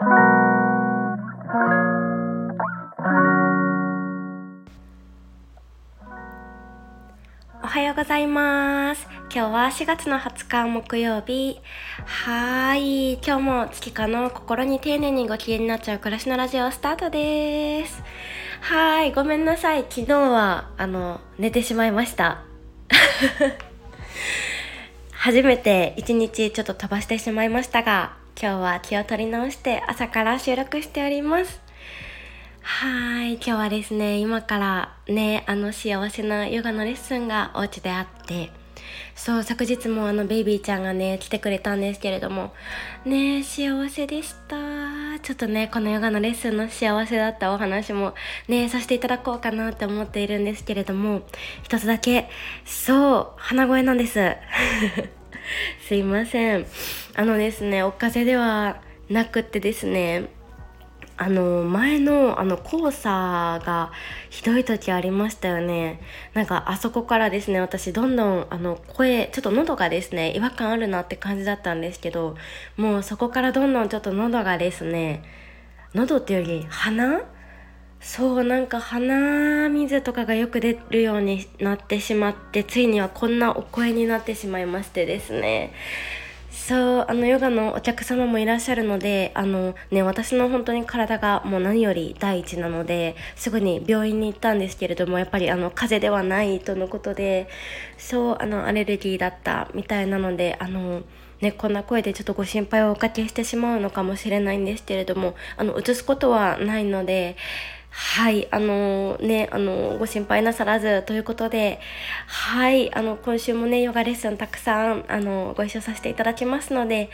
おはようございます。今日は4月の20日木曜日。はい。今日も月花の心に丁寧にご機嫌になっちゃう暮らしのラジオスタートです。はい。ごめんなさい。昨日はあの寝てしまいました。初めて一日ちょっと飛ばしてしまいましたが今日は気を取り直して朝から収録しております。はい今日はですね今からねあの幸せなヨガのレッスンがお家であってそう昨日もあのベイビーちゃんがね来てくれたんですけれどもね幸せでした。ちょっとねこのヨガのレッスンの幸せだったお話もねさせていただこうかなって思っているんですけれども一つだけそう鼻声なんです。すいません。あのですねお風邪ではなくってですねあの前のあの黄砂がひどい時ありましたよね。なんかあそこからですね私どんどんあの声ちょっと喉がですね違和感あるなって感じだったんですけどもうそこからどんどんちょっと喉がですね喉っていうより鼻そうなんか鼻水とかがよく出るようになってしまってついにはこんなお声になってしまいましてですね。そうあのヨガのお客様もいらっしゃるのであのね私の本当に体がもう何より第一なのですぐに病院に行ったんですけれどもやっぱりあの風邪ではないとのことでそうあのアレルギーだったみたいなのであのね、こんな声でちょっとご心配をおかけしてしまうのかもしれないんですけれどもあの移すことはないのではい、あのー、ね、あのー、ご心配なさらずということで、はい、あの、今週もね、ヨガレッスンたくさん、あのー、ご一緒させていただきますので、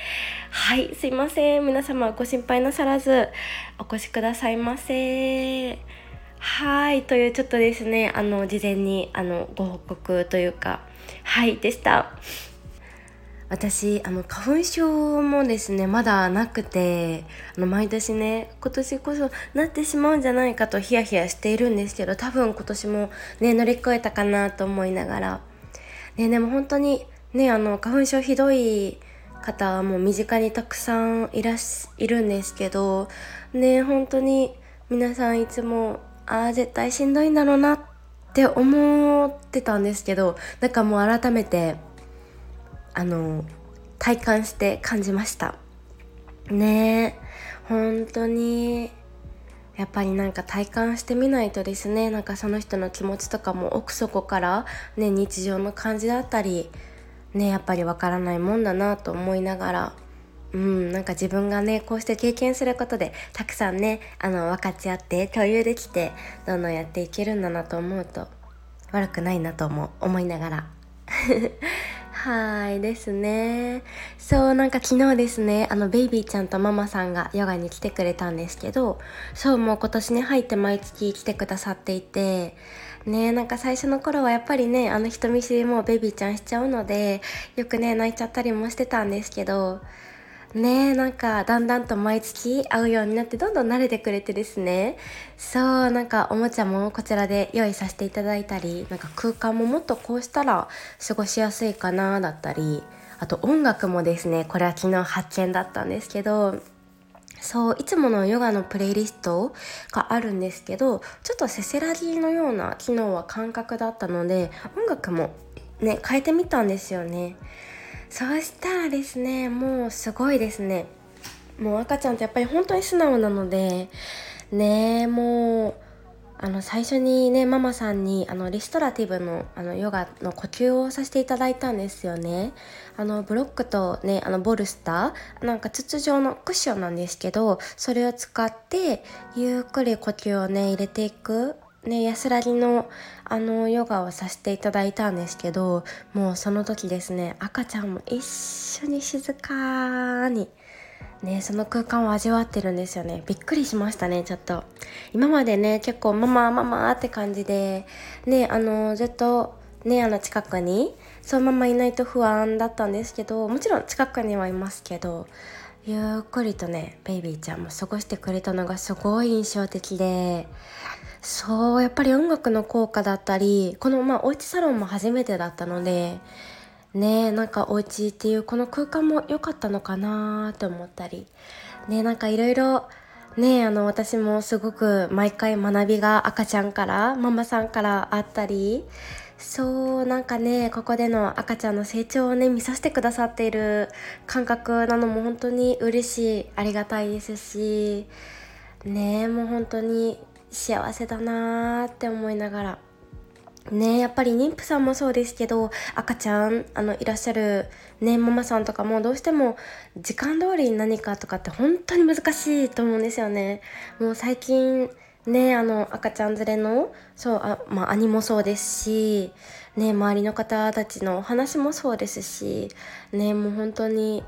はい、すいません。皆様ご心配なさらず、お越しくださいませ。はい、というちょっとですね、あの、事前に、あの、ご報告というか、はい、でした。私あの花粉症もですねまだなくてあの毎年ね今年こそなってしまうんじゃないかとヒヤヒヤしているんですけど多分今年もね乗り越えたかなと思いながら、ね、でも本当にねあの花粉症ひどい方はもう身近にたくさんいらしいるんですけどね本当に皆さんいつもああ絶対しんどいんだろうなって思ってたんですけどなんかもう改めてあの体感して感じました。ねえ。本当に。やっぱりなんか体感してみないとですね。なんかその人の気持ちとかも奥底からね日常の感じだったりねやっぱりわからないもんだなと思いながらうんなんか自分がねこうして経験することでたくさんねあの分かち合って共有できてどんどんやっていけるんだなと思うと悪くないなとも思いながら。はいですね。そうなんか昨日ですねあのベイビーちゃんとママさんがヨガに来てくれたんですけどそうもう今年に入って毎月来てくださっていてねなんか最初の頃はやっぱりねあの人見知りもベイビーちゃんしちゃうのでよくね泣いちゃったりもしてたんですけどねえなんかだんだんと毎月会うようになってどんどん慣れてくれてですね。そうなんかおもちゃもこちらで用意させていただいたりなんか空間ももっとこうしたら過ごしやすいかなだったりあと音楽もですねこれは昨日発見だったんですけどそういつものヨガのプレイリストがあるんですけどちょっとせせらぎのような昨日は感覚だったので音楽もね変えてみたんですよね。そうしたらですねもうすごいですね。もう赤ちゃんってやっぱり本当に素直なのでねもうあの最初にねママさんにあのリストラティブのあのヨガの呼吸をさせていただいたんですよね。あのブロックとねあのボルスターなんか筒状のクッションなんですけどそれを使ってゆっくり呼吸をね入れていく。ね、安らぎのあのヨガをさせていただいたんですけどもうその時ですね赤ちゃんも一緒に静かにねその空間を味わってるんですよね。びっくりしましたねちょっと。今までね結構ママママって感じでねあのずっとねあの近くにそのままいないと不安だったんですけどもちろん近くにはいますけどゆっくりとねベイビーちゃんも過ごしてくれたのがすごい印象的でそうやっぱり音楽の効果だったりこのまあおうちサロンも初めてだったのでねなんかお家っていうこの空間も良かったのかなって思ったりねなんかいろいろねあの私もすごく毎回学びが赤ちゃんからママさんからあったりそうなんかねここでの赤ちゃんの成長をね見させてくださっている感覚なのも本当に嬉しいありがたいですしねもう本当に幸せだなーって思いながら。ねやっぱり妊婦さんもそうですけど赤ちゃんあのいらっしゃるねママさんとかもどうしても時間通りに何かとかって本当に難しいと思うんですよね。もう最近ねあの赤ちゃん連れのそうあまあ兄もそうですしね周りの方たちのお話もそうですしねもう本当に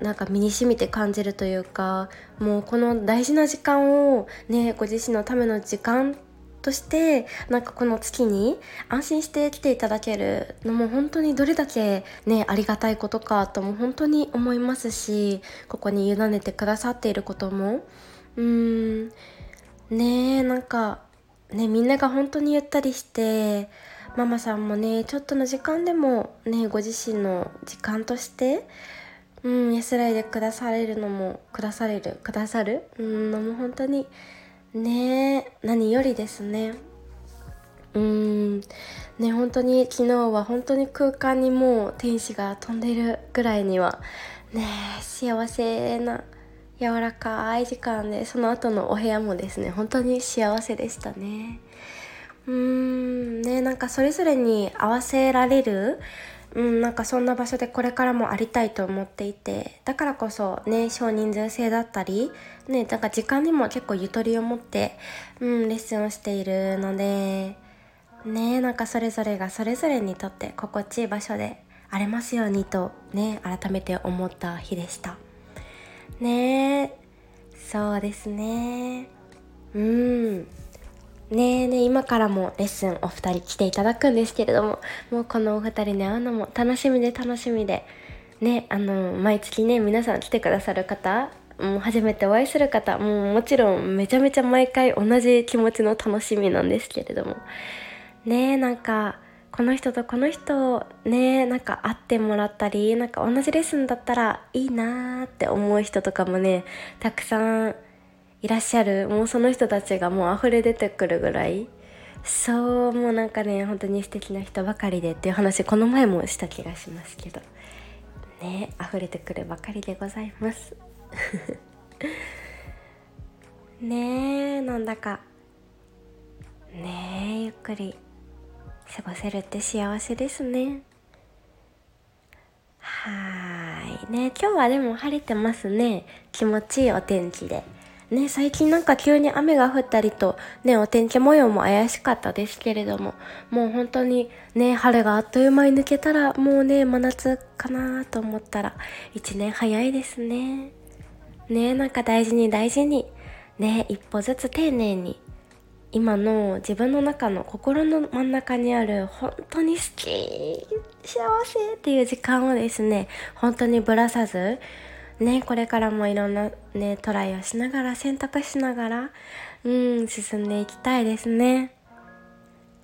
なんか身に染みて感じるというかもうこの大事な時間をねご自身のための時間としてなんかこの月に安心して来ていただけるのも本当にどれだけねありがたいことかとも本当に思いますしここに委ねてくださっていることも。うーん。ねえなんかねみんなが本当にゆったりしてママさんもねちょっとの時間でもねご自身の時間としてうん安らいでくだされるのもくだされるくださるうんのも本当にね何よりですね。うんね本当に昨日は本当に空間にもう天使が飛んでるぐらいにはね幸せな柔らかい時間でその後のお部屋もですね本当に幸せでしたね。うーんねなんかそれぞれに合わせられるうん、なんかそんな場所でこれからもありたいと思っていてだからこそね少人数制だったりねなんか時間にも結構ゆとりを持って、うん、レッスンをしているのでねなんかそれぞれがそれぞれにとって心地いい場所であれますようにとね改めて思った日でした。ね。そうですね。うん。ねえね今からもレッスンお二人来ていただくんですけれどももうこのお二人に会うのも楽しみで楽しみで。ねあの毎月ね皆さん来てくださる方もう初めてお会いする方もうもちろんめちゃめちゃ毎回同じ気持ちの楽しみなんですけれども。ねえなんかこの人とこの人ねなんか会ってもらったりなんか同じレッスンだったらいいなーって思う人とかもねたくさんいらっしゃる。もうその人たちがもう溢れ出てくるぐらい。そうもうなんかね本当に素敵な人ばかりでっていう話この前もした気がしますけど。ね溢れてくるばかりでございます。ねえなんだか。ねえゆっくり。過ごせるって幸せですね。はい。ね今日はでも晴れてますね。気持ちいいお天気で。ね、最近なんか急に雨が降ったりと、ね、お天気模様も怪しかったですけれども、もう本当にね、春があっという間に抜けたら、もうね、真夏かなと思ったら、一年早いですね。ね、なんか大事に大事に、ね、一歩ずつ丁寧に、今の自分の中の心の真ん中にある本当に好き、幸せっていう時間をですね、本当にぶらさず、ねこれからもいろんなねトライをしながら選択しながらうん進んでいきたいですね。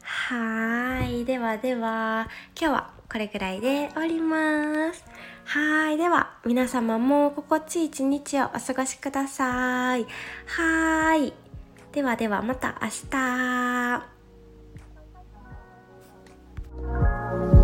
はい。ではでは今日はこれぐらいで終わります。はい。では皆様も心地いい一日をお過ごしください。はい。ではではまた明日。